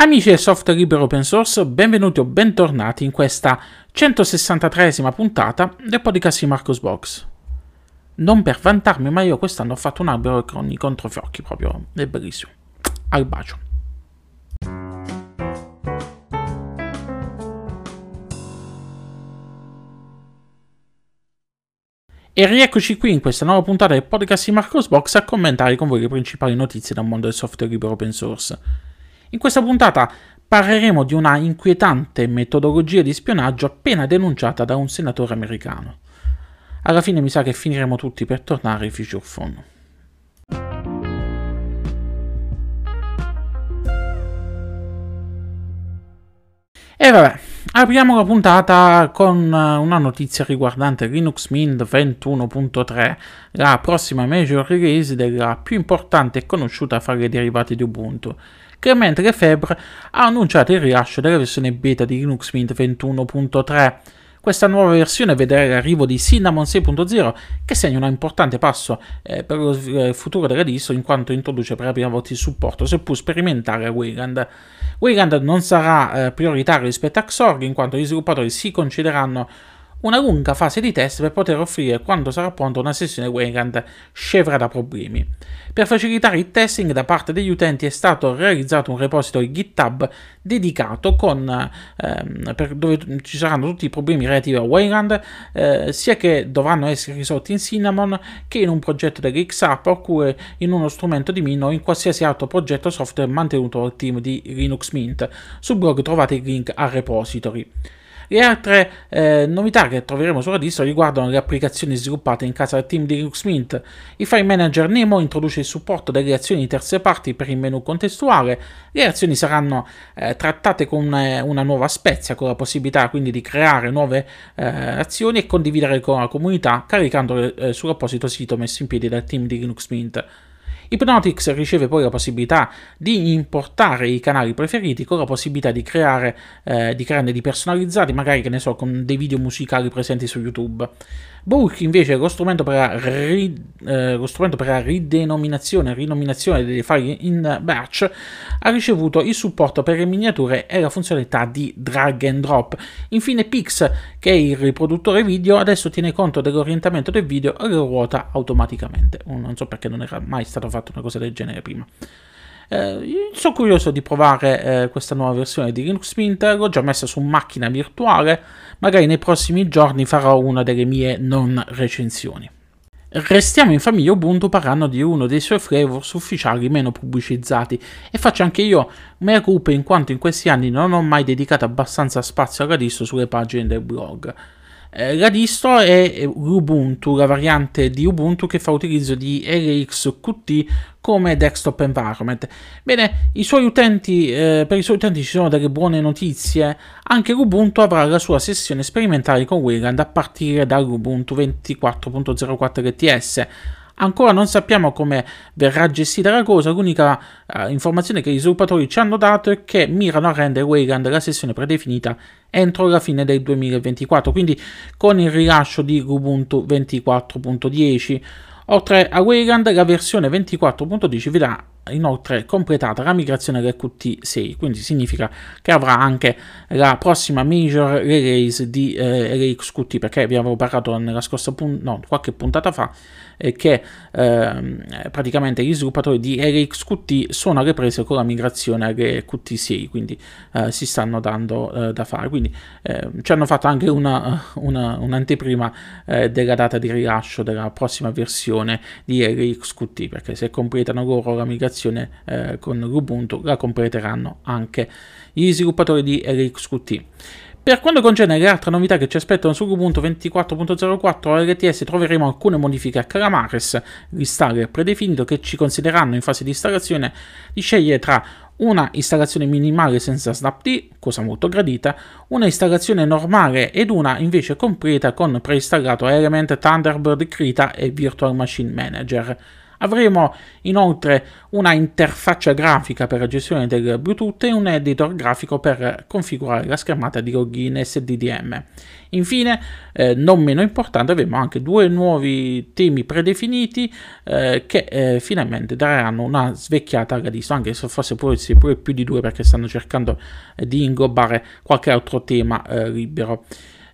Amici del software libero open source, benvenuti o bentornati in questa 163esima puntata del podcast di Marcos Box. Non per vantarmi, ma io quest'anno ho fatto un albero con i controfiocchi proprio, è bellissimo. Al bacio. E rieccoci qui in questa nuova puntata del podcast di Marcos Box a commentare con voi le principali notizie dal mondo del software libero open source. In questa puntata parleremo di una inquietante metodologia di spionaggio appena denunciata da un senatore americano. Alla fine mi sa che finiremo tutti per tornare ai feature phone. E vabbè, apriamo la puntata con eh, una notizia riguardante Linux Mint 21.3, la prossima major release della più importante e conosciuta fra i derivati di Ubuntu che mentre Febre ha annunciato il rilascio della versione beta di Linux Mint 21.3. Questa nuova versione vedrà l'arrivo di Cinnamon 6.0 che segna un importante passo eh, per lo eh, futuro della distro in quanto introduce per la prima volta il supporto seppur sperimentale a Wayland. Wayland non sarà eh, prioritario rispetto a Xorg in quanto gli sviluppatori si concederanno una lunga fase di test per poter offrire quando sarà pronta una sessione Wayland scevra da problemi. Per facilitare il testing da parte degli utenti è stato realizzato un repository GitHub dedicato con, ehm, per, dove ci saranno tutti i problemi relativi a Wayland, eh, sia che dovranno essere risolti in Cinnamon che in un progetto dell'XApp oppure in uno strumento di Min o in qualsiasi altro progetto software mantenuto dal team di Linux Mint. Sul blog trovate il link al repository. Le altre eh, novità che troveremo sulla distro riguardano le applicazioni sviluppate in casa del team di Linux Mint. Il file manager Nemo introduce il supporto delle azioni di terze parti per il menu contestuale. Le azioni saranno eh, trattate con una, una, nuova spezia, con la possibilità quindi di creare nuove eh, azioni e condividere con la comunità, caricandole eh, sull'apposito sito messo in piedi dal team di Linux Mint. Hypnotics riceve poi la possibilità di importare i canali preferiti con la possibilità di creare eh, di crearne di personalizzati, magari che ne so, con dei video musicali presenti su YouTube. Bulk invece lo strumento per la, ri, eh, lo strumento per la ridenominazione e rinominazione dei file in batch ha ricevuto il supporto per le miniature e la funzionalità di drag and drop. Infine Pix, che è il riproduttore video, adesso tiene conto dell'orientamento del video e lo ruota automaticamente. Non so perché non era mai stato fatto una cosa del genere prima. Eh, sono curioso di provare eh, questa nuova versione di Linux Mint, l'ho già messa su macchina virtuale, magari nei prossimi giorni farò una delle mie non recensioni. Restiamo in famiglia Ubuntu parlando di uno dei suoi flavors ufficiali meno pubblicizzati e faccio anche io mea culpa in quanto in questi anni non ho mai dedicato abbastanza spazio alla distro sulle pagine del blog. Eh, la distro è Ubuntu, la variante di Ubuntu che fa utilizzo di LXQT come desktop environment. Bene, i utenti, eh, per i suoi utenti ci sono delle buone notizie. Anche Ubuntu avrà la sua sessione sperimentale con Wayland a partire dall'Ubuntu 24.04 LTS Ancora non sappiamo come verrà gestita la cosa, l'unica uh, informazione che gli sviluppatori ci hanno dato è che mirano a rendere Wayland la sessione predefinita entro la fine del 2024, quindi con il rilascio di Ubuntu 24.10. Oltre a Wayland, la versione 24.10 vedrà inoltre completata la migrazione del Qt6, quindi significa che avrà anche la prossima major release di eh, LXQt, perché vi avevo parlato nella scorsa puntata, no, qualche puntata fa, eh, che eh, praticamente gli sviluppatori di LXQt sono alle prese con la migrazione alle Qt6, quindi eh, si stanno dando eh, da fare. Quindi eh, ci hanno fatto anche una, una, un'anteprima della data di rilascio della prossima versione di LXQt, perché se completano loro la migrazione eh, con Ubuntu la completeranno anche gli sviluppatori di LXQt. Per quanto concerne le altre novità che ci aspettano su Ubuntu 24.04 LTS troveremo alcune modifiche a Calamares, l'installer predefinito che ci considereranno in fase di installazione di scegliere tra una installazione minimale senza snapd, cosa molto gradita, una installazione normale ed una invece completa con preinstallato Element, Thunderbird, Krita e Virtual Machine Manager. Avremo inoltre una interfaccia grafica per la gestione del Bluetooth e un editor grafico per configurare la schermata di login SDDM. Infine, eh, non meno importante, avremo anche due nuovi temi predefiniti eh, che eh, finalmente daranno una svecchiata alla distro, anche se forse può essere pure più di due perché stanno cercando eh, di inglobare qualche altro tema eh, libero.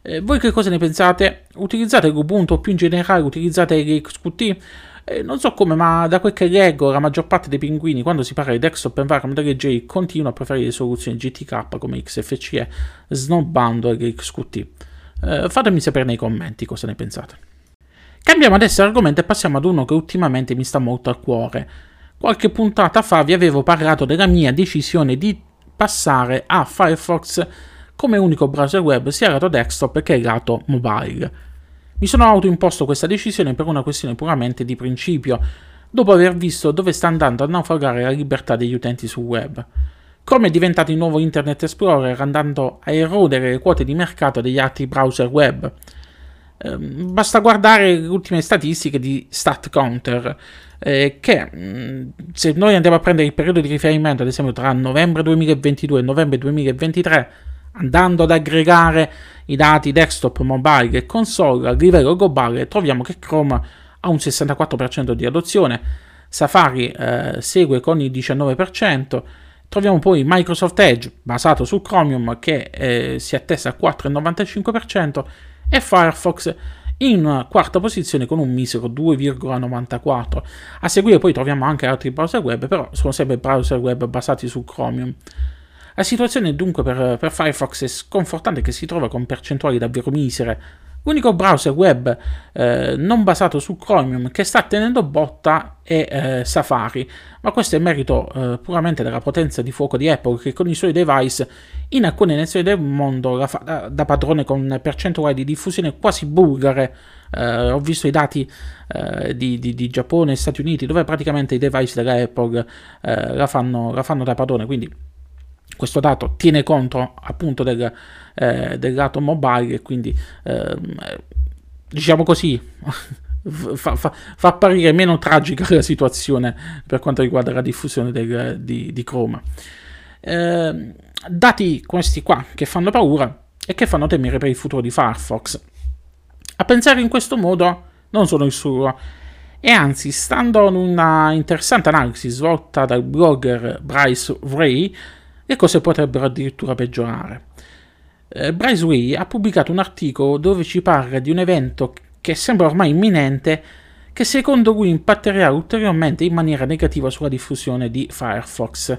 Eh, voi che cosa ne pensate? Utilizzate Ubuntu o più in generale utilizzate l'XQT? Eh, non so come, ma da quel che leggo, la maggior parte dei pinguini, quando si parla di desktop environment LJ, continua a preferire soluzioni GTK come XFCE, snobbando l'XQT. Eh, fatemi sapere nei commenti cosa ne pensate. Cambiamo adesso argomento e passiamo ad uno che ultimamente mi sta molto a cuore. Qualche puntata fa vi avevo parlato della mia decisione di passare a Firefox come unico browser web sia lato desktop che lato mobile. Mi sono autoimposto questa decisione per una questione puramente di principio, dopo aver visto dove sta andando a naufragare la libertà degli utenti sul web. Chrome è diventato il nuovo Internet Explorer andando a erodere le quote di mercato degli altri browser web. Eh, basta guardare le ultime statistiche di StatCounter, eh, che mm, se noi andiamo a prendere il periodo di riferimento, ad esempio tra novembre 2022 e novembre 2023, andando ad aggregare i dati desktop, mobile e console a livello globale, troviamo che Chrome ha un 64% di adozione, Safari eh, segue con il 19%, troviamo poi Microsoft Edge basato su Chromium che eh, si attesta al 4,95% e Firefox in quarta posizione con un misero 2,94. A seguire poi troviamo anche altri browser web, però sono sempre browser web basati su Chromium. La situazione dunque per, per Firefox è sconfortante che si trova con percentuali davvero misere. L'unico browser web eh, non basato su Chromium che sta tenendo botta è eh, Safari, ma questo è merito eh, puramente della potenza di fuoco di Apple che con i suoi device in alcune nazioni del mondo la fa da, da padrone con percentuali di diffusione quasi bulgare. Eh, ho visto i dati eh, di, di, di, Giappone e Stati Uniti dove praticamente i device della Apple eh, la fanno, la fanno da padrone, quindi questo dato tiene conto appunto del, eh, del lato mobile e quindi eh, diciamo così fa, fa, fa, apparire meno tragica la situazione per quanto riguarda la diffusione del, di, di, Chrome. Eh, dati questi qua che fanno paura e che fanno temere per il futuro di Firefox. A pensare in questo modo non sono il solo. E anzi, stando in una interessante analisi svolta dal blogger Bryce Ray, le cose potrebbero addirittura peggiorare. Eh, Bryce Way ha pubblicato un articolo dove ci parla di un evento che sembra ormai imminente che secondo lui impatterà ulteriormente in maniera negativa sulla diffusione di Firefox.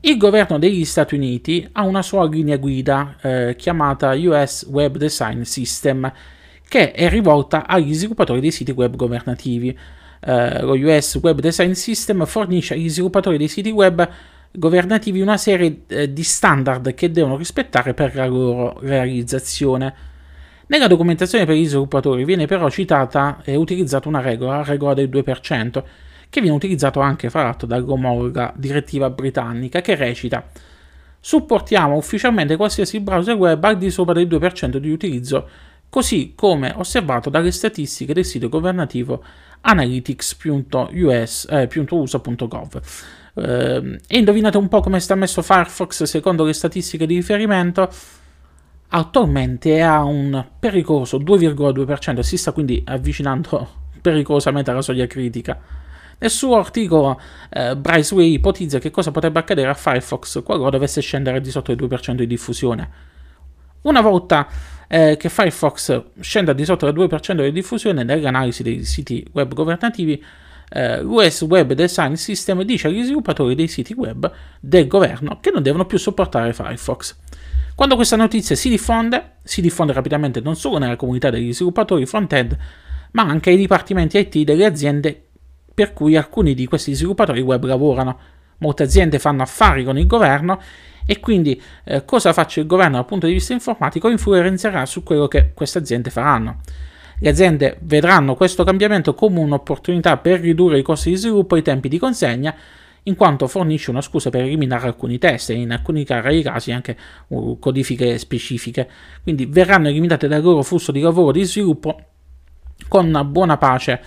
Il governo degli Stati Uniti ha una sua linea guida eh, chiamata US Web Design System che è rivolta agli sviluppatori dei siti web governativi. Eh, lo US Web Design System fornisce agli sviluppatori dei siti web governativi una serie eh, di standard che devono rispettare per la loro realizzazione. Nella documentazione per gli sviluppatori viene però citata e utilizzata una regola, la regola del 2%, che viene utilizzato anche fra l'altro dall'omologa direttiva britannica che recita supportiamo ufficialmente qualsiasi browser web al di sopra del 2% di utilizzo, così come osservato dalle statistiche del sito governativo analytics.usa.gov. Eh, e indovinate un po' come sta messo Firefox secondo le statistiche di riferimento? Attualmente ha un pericoloso 2,2%, si sta quindi avvicinando pericolosamente alla soglia critica. Nel suo articolo, eh, Bryce Way ipotizza che cosa potrebbe accadere a Firefox qualora dovesse scendere di sotto del 2% di diffusione. Una volta eh, che Firefox scenda di sotto del 2% di diffusione nell'analisi dei siti web governativi, eh, l'US Web Design System dice agli sviluppatori dei siti web del governo che non devono più sopportare Firefox. Quando questa notizia si diffonde, si diffonde rapidamente non solo nella comunità degli sviluppatori front-end, ma anche ai dipartimenti IT delle aziende per cui alcuni di questi sviluppatori web lavorano. Molte aziende fanno affari con il governo e quindi eh, cosa faccia il governo dal punto di vista informatico influenzerà su quello che queste aziende faranno. Le aziende vedranno questo cambiamento come un'opportunità per ridurre i costi di sviluppo e i tempi di consegna, in quanto fornisce una scusa per eliminare alcuni test e in alcuni rari casi anche uh, codifiche specifiche. Quindi verranno eliminate dal loro flusso di lavoro di sviluppo con buona pace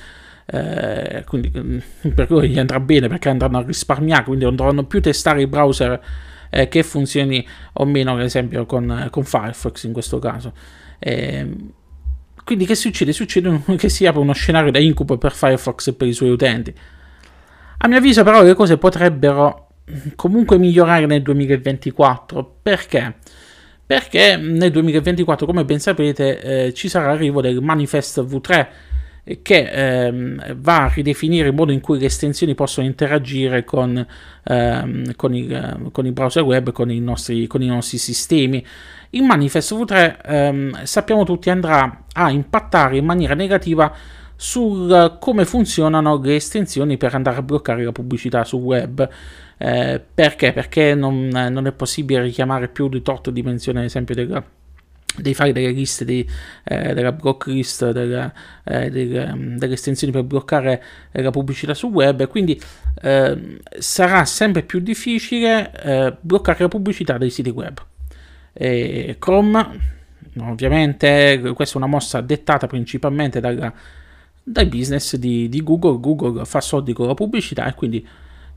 eh, quindi mm, per loro gli andrà bene perché andranno a risparmiare, quindi non dovranno più testare i browser eh, che funzioni o meno, ad esempio con, con Firefox in questo caso. Eh, quindi che succede? Succede che si apre uno scenario da incubo per Firefox e per i suoi utenti. A mio avviso però le cose potrebbero comunque migliorare nel 2024. Perché? Perché nel 2024, come ben sapete, eh, ci sarà l'arrivo del Manifest V3 che ehm, va a ridefinire il modo in cui le estensioni possono interagire con, ehm, con, il, con il, browser web, con i, nostri, con i nostri sistemi. Il Manifest V3 ehm, sappiamo tutti andrà a impattare in maniera negativa su come funzionano le estensioni per andare a bloccare la pubblicità sul web. Eh, perché? Perché non, non, è possibile richiamare più di tot dimensione, ad esempio, della devi fare delle liste di, eh, della block list della, eh, delle, mm, delle, estensioni per bloccare eh, la pubblicità sul web. Quindi ehm, sarà sempre più difficile eh, bloccare la pubblicità dei siti web. E Chrome ovviamente questa è una mossa dettata principalmente dalla, dai business di, di Google. Google fa soldi con la pubblicità e quindi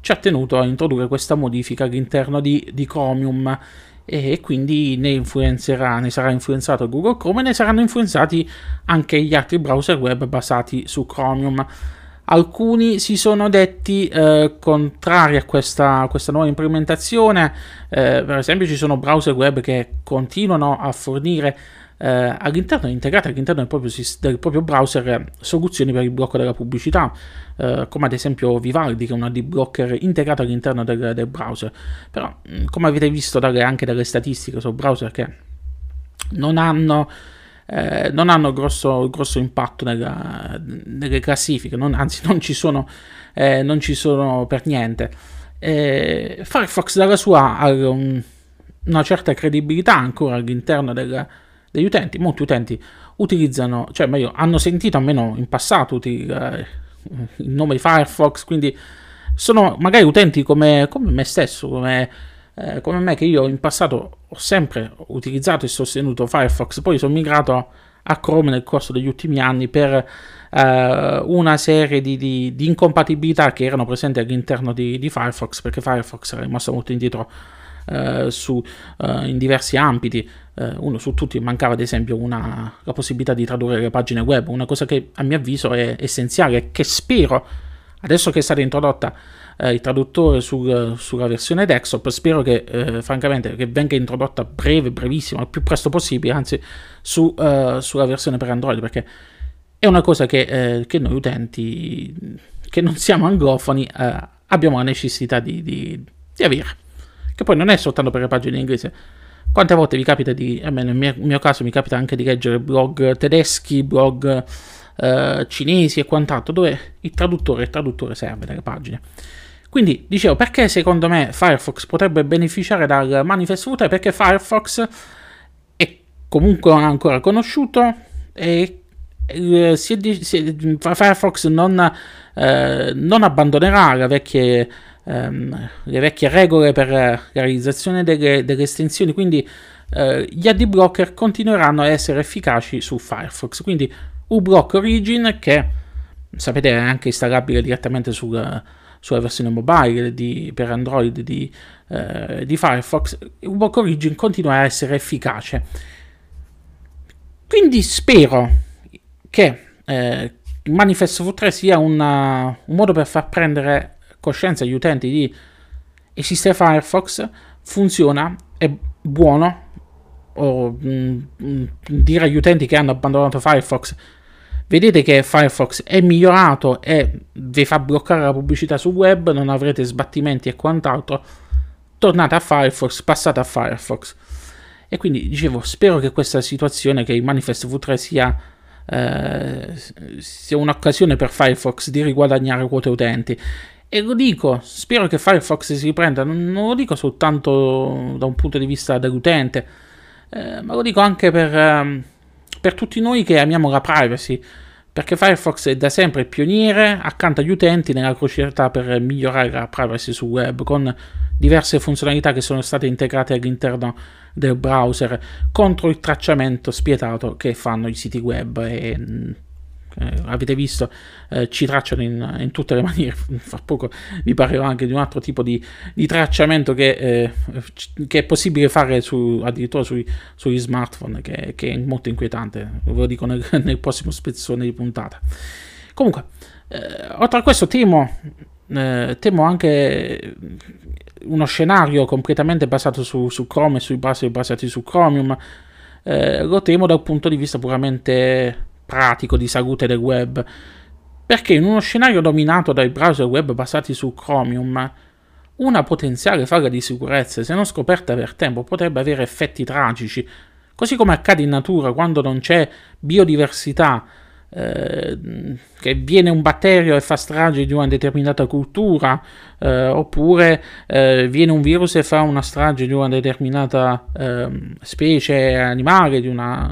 ci ha tenuto a introdurre questa modifica all'interno di, di Chromium e quindi ne, ne sarà influenzato Google Chrome e ne saranno influenzati anche gli altri browser web basati su Chromium. Alcuni si sono detti eh, contrari a questa, questa, nuova implementazione, eh, per esempio ci sono browser web che continuano a fornire eh, all'interno, integrate all'interno del proprio, del proprio, browser soluzioni per il blocco della pubblicità, eh, come ad esempio Vivaldi, che è un ad blocker integrato all'interno del, del browser. Però, mm, come avete visto dalle, anche dalle statistiche su browser che non hanno, eh, non hanno grosso, grosso impatto nella, nelle classifiche, non, anzi non ci, sono, eh, non ci sono per niente. Eh, Firefox dalla sua ha un, una certa credibilità ancora all'interno del, degli utenti, molti utenti utilizzano, cioè meglio, hanno sentito almeno in passato utilizzare il nome di Firefox, quindi sono magari utenti come, come me stesso, come, eh, come, me che io in passato ho sempre utilizzato e sostenuto Firefox, poi sono migrato a Chrome nel corso degli ultimi anni per eh, una serie di, di, di, incompatibilità che erano presenti all'interno di, di Firefox, perché Firefox era rimasto molto indietro eh, su, eh, in diversi ambiti. Eh, uno su tutti mancava ad esempio una, la possibilità di tradurre le pagine web, una cosa che a mio avviso è essenziale e che spero, adesso che è stata introdotta il traduttore sul, sulla versione desktop, spero che francamente che venga introdotta breve, brevissimo, il più presto possibile, anzi su, sulla versione per Android, perché è una cosa che, che noi utenti che non siamo anglofoni abbiamo la necessità di, di, di avere che poi non è soltanto per le pagine in inglese. Quante volte vi capita di, almeno nel mio, mio caso mi capita anche di leggere blog tedeschi, blog eh, cinesi e quant'altro, dove il traduttore, il traduttore serve dalle pagine. Quindi dicevo, perché secondo me Firefox potrebbe beneficiare dal Manifest V3? Perché Firefox è comunque ancora conosciuto e eh, si è, si è, Firefox non, eh, non abbandonerà le vecchie ehm, le vecchie regole per la realizzazione delle, delle estensioni, quindi eh, gli ad blocker continueranno a essere efficaci su Firefox. Quindi uBlock Origin che sapete è anche installabile direttamente sulla, sulla versione mobile di, per Android di, eh, di Firefox, uBlock Origin continua a essere efficace. Quindi spero che eh, Manifest V3 sia una, un modo per far prendere coscienza agli utenti di esiste Firefox, funziona, è buono, o mh, mm, dire agli utenti che hanno abbandonato Firefox, vedete che Firefox è migliorato e vi fa bloccare la pubblicità sul web, non avrete sbattimenti e quant'altro, tornate a Firefox, passate a Firefox. E quindi dicevo, spero che questa situazione, che il Manifest V3 sia, eh, sia un'occasione per Firefox di riguadagnare quote utenti e lo dico, spero che Firefox si riprenda, non, non lo dico soltanto da un punto di vista dell'utente, eh, ma lo dico anche per, um, per tutti noi che amiamo la privacy, perché Firefox è da sempre il pioniere accanto agli utenti nella crociata per migliorare la privacy sul web con diverse funzionalità che sono state integrate all'interno del browser contro il tracciamento spietato che fanno i siti web e eh, avete visto, eh, ci tracciano in, in, tutte le maniere. Fra poco vi parlerò anche di un altro tipo di, di tracciamento che, eh, che, è possibile fare su, addirittura sui, sugli smartphone, che, che, è molto inquietante. Ve lo dico nel, nel prossimo spezzone di puntata. Comunque, eh, oltre a questo, temo, eh, temo anche uno scenario completamente basato su, su Chrome e sui browser basati su Chromium. Eh, lo temo dal punto di vista puramente pratico di salute del web, perché in uno scenario dominato dai browser web basati su Chromium, una potenziale falla di sicurezza, se non scoperta per tempo, potrebbe avere effetti tragici, così come accade in natura quando non c'è biodiversità, eh, che viene un batterio e fa strage di una determinata cultura, eh, oppure eh, viene un virus e fa una strage di una determinata ehm, specie animale, di una...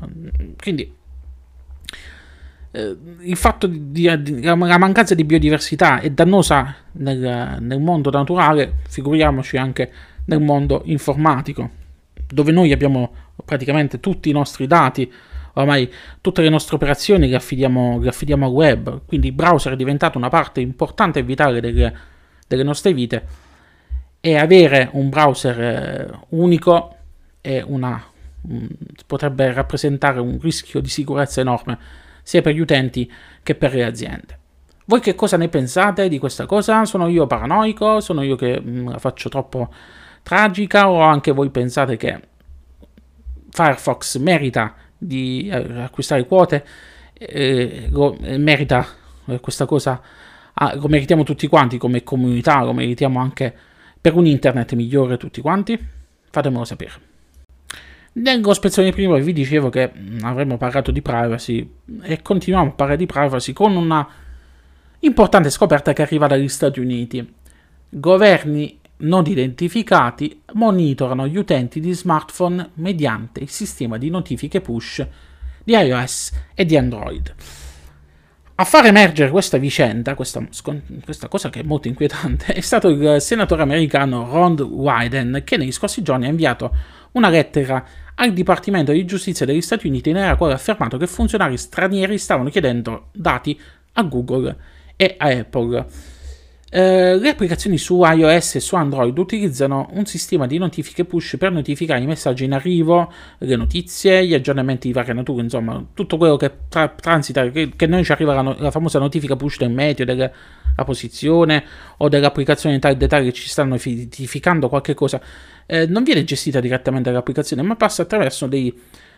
quindi eh, il fatto di, di, la mancanza di biodiversità è dannosa nel, nel, mondo naturale, figuriamoci anche nel mondo informatico, dove noi abbiamo praticamente tutti i nostri dati, ormai tutte le nostre operazioni le affidiamo, le affidiamo al web, quindi il browser è diventato una parte importante e vitale delle, delle nostre vite. E avere un browser eh, unico una, mh, potrebbe rappresentare un rischio di sicurezza enorme sia per gli utenti che per le aziende. Voi che cosa ne pensate di questa cosa? Sono io paranoico? Sono io che mm, la faccio troppo tragica? O anche voi pensate che Firefox merita di eh, acquistare quote? Eh, merita questa cosa? Ah, lo meritiamo tutti quanti come comunità? Lo meritiamo anche per un internet migliore tutti quanti? Fatemelo sapere. Nello spezzone prima vi dicevo che mm, avremmo parlato di privacy e continuiamo a parlare di privacy con una importante scoperta che arriva dagli Stati Uniti. Governi non identificati monitorano gli utenti di smartphone mediante il sistema di notifiche push di iOS e di Android. A far emergere questa vicenda, questa, questa, cosa che è molto inquietante, è stato il senatore americano Ron Wyden che negli scorsi giorni ha inviato una lettera al Dipartimento di Giustizia degli Stati Uniti nella quale ha affermato che funzionari stranieri stavano chiedendo dati a Google e a Apple. Eh, le applicazioni su iOS e su Android utilizzano un sistema di notifiche push per notificare i messaggi in arrivo, le notizie, gli aggiornamenti di varia natura, insomma, tutto quello che tra- transita, che, che noi ci arriva la, no- la, famosa notifica push del meteo, della posizione o dell'applicazione in tale dettaglio che ci stanno notificando qualche cosa, eh, non viene gestita direttamente dall'applicazione, ma passa attraverso dei,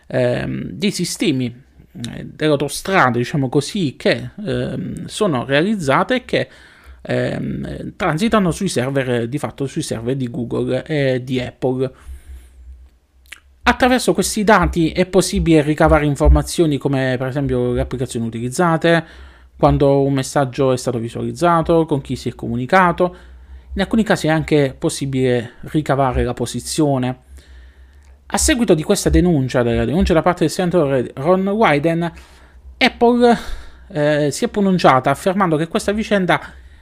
ehm, dei sistemi eh, delle autostrade, diciamo così, che ehm, sono realizzate e che ehm, transitano sui server, di fatto sui server di Google e di Apple. Attraverso questi dati è possibile ricavare informazioni come per esempio le applicazioni utilizzate, quando un messaggio è stato visualizzato, con chi si è comunicato. In alcuni casi è anche possibile ricavare la posizione. A seguito di questa denuncia, della denuncia da parte del senatore Ron Wyden, Apple eh, si è pronunciata affermando che questa vicenda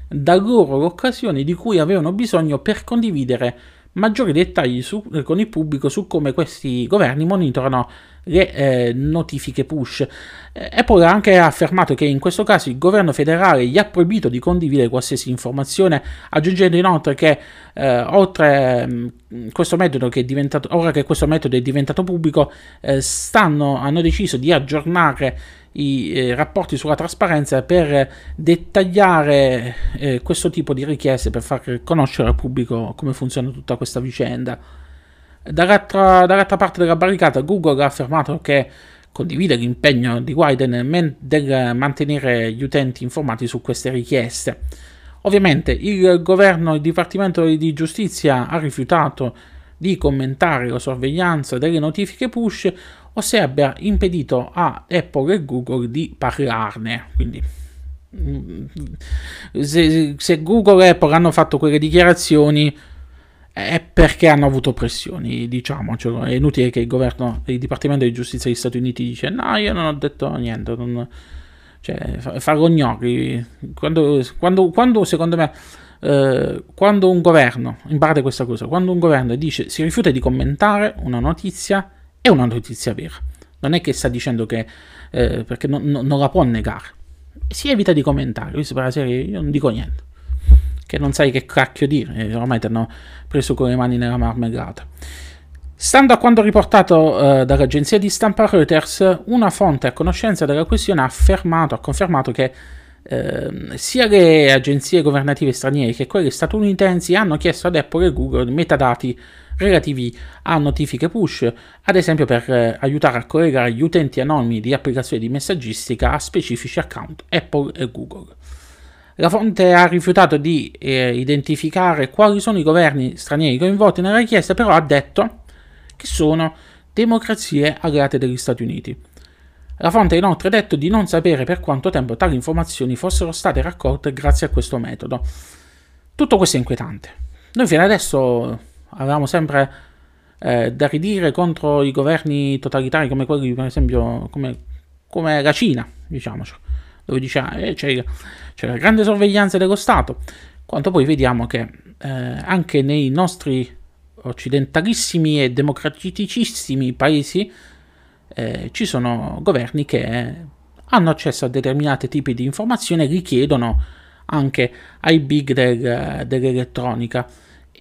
dà loro l'occasione di cui avevano bisogno per condividere maggiori dettagli su, con il pubblico su come questi governi monitorano le eh, notifiche push. Eh, Apple ha anche affermato che in questo caso il governo federale gli ha proibito di condividere qualsiasi informazione, aggiungendo inoltre che eh, oltre mh, mm, questo metodo che è diventato, ora che questo metodo è diventato pubblico, eh, stanno, hanno deciso di aggiornare i eh, rapporti sulla trasparenza per dettagliare eh, questo tipo di richieste, per far conoscere al pubblico come funziona tutta questa vicenda. Dall'altra, dall'altra parte della barricata Google ha affermato che condivide l'impegno di Wyden del mantenere gli utenti informati su queste richieste. Ovviamente il governo, il Dipartimento di Giustizia ha rifiutato di commentare la sorveglianza delle notifiche push o se abbia impedito a Apple e Google di parlarne. Quindi mm, se, se Google e Apple hanno fatto quelle dichiarazioni è perché hanno avuto pressioni, diciamocelo. È inutile che il governo, il Dipartimento di Giustizia degli Stati Uniti dice no, io non ho detto niente, non, cioè farò gnocchi. Quando, quando, quando secondo me, eh, quando un governo, imparate questa cosa, quando un governo dice si rifiuta di commentare una notizia, è una notizia vera. Non è che sta dicendo che, eh, perché non, non la può negare. si evita di commentare, visto per la serie io non dico niente, che non sai che cacchio dire, ormai ti hanno preso con le mani nella marmellata. Stando a quanto riportato eh, dall'agenzia di stampa Reuters, una fonte a conoscenza della questione ha, affermato, ha confermato che eh, sia le agenzie governative straniere che quelle statunitensi hanno chiesto ad Apple e Google metadati relativi a notifiche push, ad esempio per eh, aiutare a collegare gli utenti anonimi di applicazioni di messaggistica a specifici account Apple e Google. La fonte ha rifiutato di eh, identificare quali sono i governi stranieri coinvolti nella richiesta, però ha detto che sono democrazie alleate degli Stati Uniti. La fonte ha inoltre detto di non sapere per quanto tempo tali informazioni fossero state raccolte grazie a questo metodo. Tutto questo è inquietante. Noi fino adesso avevamo sempre eh, da ridire contro i governi totalitari come quelli, per esempio, come, come la Cina, diciamoci, dove diciamo, eh, c'è, c'è, la grande sorveglianza dello Stato, quanto poi vediamo che eh, anche nei nostri occidentalissimi e democraticissimi paesi eh, ci sono governi che hanno accesso a determinati tipi di informazioni e richiedono anche ai big del, dell'elettronica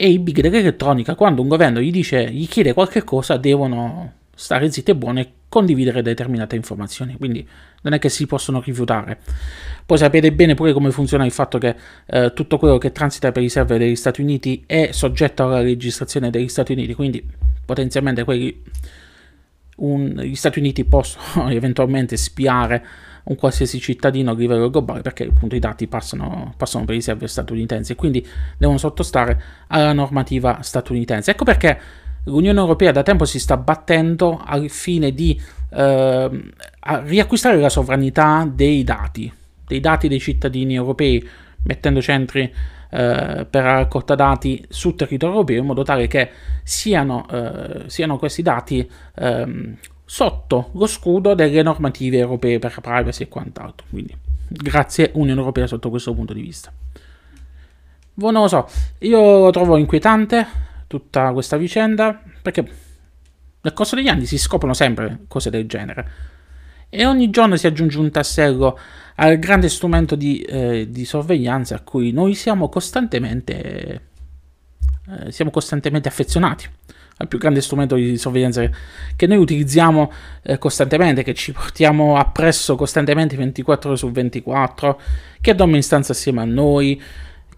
e i big dell'elettronica quando un governo gli dice gli chiede qualche cosa devono stare zitti e buoni e condividere determinate informazioni. Quindi non è che si possono rifiutare. Poi sapete bene pure come funziona il fatto che eh, tutto quello che transita per i server degli Stati Uniti è soggetto alla registrazione degli Stati Uniti, quindi potenzialmente quelli, un, gli Stati Uniti possono eventualmente spiare un qualsiasi cittadino a livello globale perché appunto i dati passano, passano per i server statunitensi e quindi devono sottostare alla normativa statunitense. Ecco perché l'Unione Europea da tempo si sta battendo al fine di eh, riacquistare la sovranità dei dati dei dati dei cittadini europei, mettendo centri eh, per raccolta dati sul territorio europeo in modo tale che siano, eh, siano questi dati ehm, sotto lo scudo delle normative europee per privacy e quant'altro. Quindi grazie Unione Europea sotto questo punto di vista. Boh, non lo so, io lo trovo inquietante tutta questa vicenda perché nel corso degli anni si scoprono sempre cose del genere e ogni giorno si aggiunge un tassello al grande strumento di, eh, di sorveglianza a cui noi siamo costantemente, eh, siamo costantemente affezionati al più grande strumento di sorveglianza che noi utilizziamo eh, costantemente, che ci portiamo appresso costantemente 24 ore su 24, che dorme in stanza assieme a noi,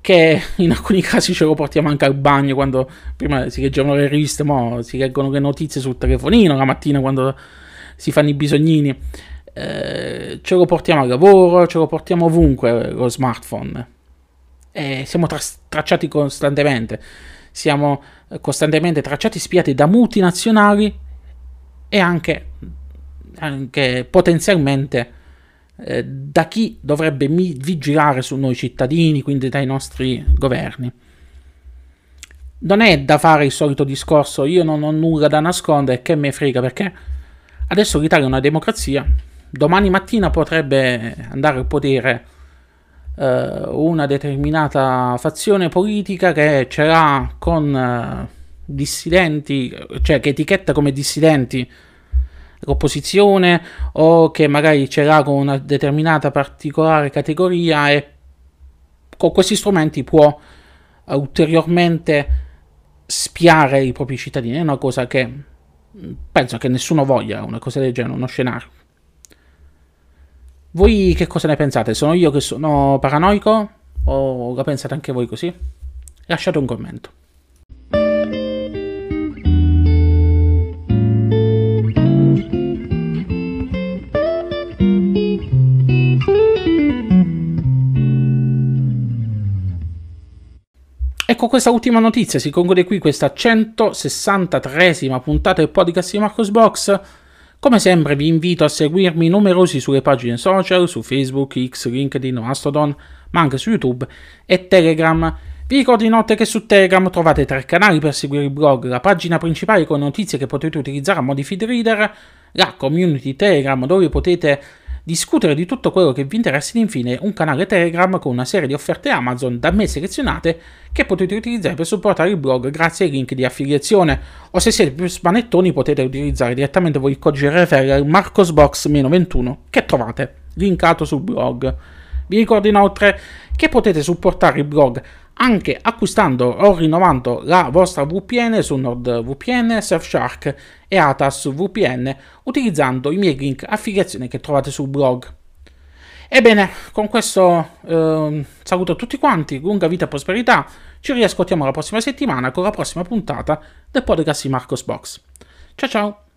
che in alcuni casi ce lo portiamo anche al bagno quando prima si leggevano le riviste, ma si leggono le notizie sul telefonino la mattina quando si fanno i bisognini. Eh, ce lo portiamo al lavoro, ce lo portiamo ovunque lo smartphone. E siamo tra- tracciati costantemente. Siamo eh, costantemente tracciati, spiati da multinazionali e anche, anche potenzialmente eh, da chi dovrebbe vigilare su noi cittadini, quindi dai nostri governi. Non è da fare il solito discorso, io non ho nulla da nascondere, che me frega, perché Adesso l'Italia è una democrazia, domani mattina potrebbe andare al potere eh, una determinata fazione politica che ce l'ha con eh, dissidenti, cioè che etichetta come dissidenti l'opposizione o che magari ce l'ha con una determinata particolare categoria e con questi strumenti può ulteriormente spiare i propri cittadini. È una cosa che penso che nessuno voglia una cosa del genere, uno scenario. Voi che cosa ne pensate? Sono io che sono paranoico? O la pensate anche voi così? Lasciate un commento. con questa ultima notizia si conclude qui questa 163esima puntata del podcast di Marcos Box. Come sempre vi invito a seguirmi numerosi sulle pagine social, su Facebook, X, LinkedIn, Mastodon, ma anche su YouTube e Telegram. Vi ricordo inoltre che su Telegram trovate tre canali per seguire il blog, la pagina principale con notizie che potete utilizzare a modi feed reader, la community Telegram dove potete discutere di tutto quello che vi interessa ed infine un canale Telegram con una serie di offerte Amazon da me selezionate che potete utilizzare per supportare il blog grazie ai link di affiliazione o se siete più smanettoni potete utilizzare direttamente voi il codice referral marcosbox-21 che trovate linkato sul blog. Vi ricordo inoltre che potete supportare il blog anche acquistando o rinnovando la vostra VPN su NordVPN, Surfshark e Atas VPN utilizzando i miei link affiliazione che trovate sul blog. Ebbene, con questo eh, saluto tutti quanti, lunga vita e prosperità, ci riascoltiamo la prossima settimana con la prossima puntata del podcast di Marcos Box. Ciao ciao!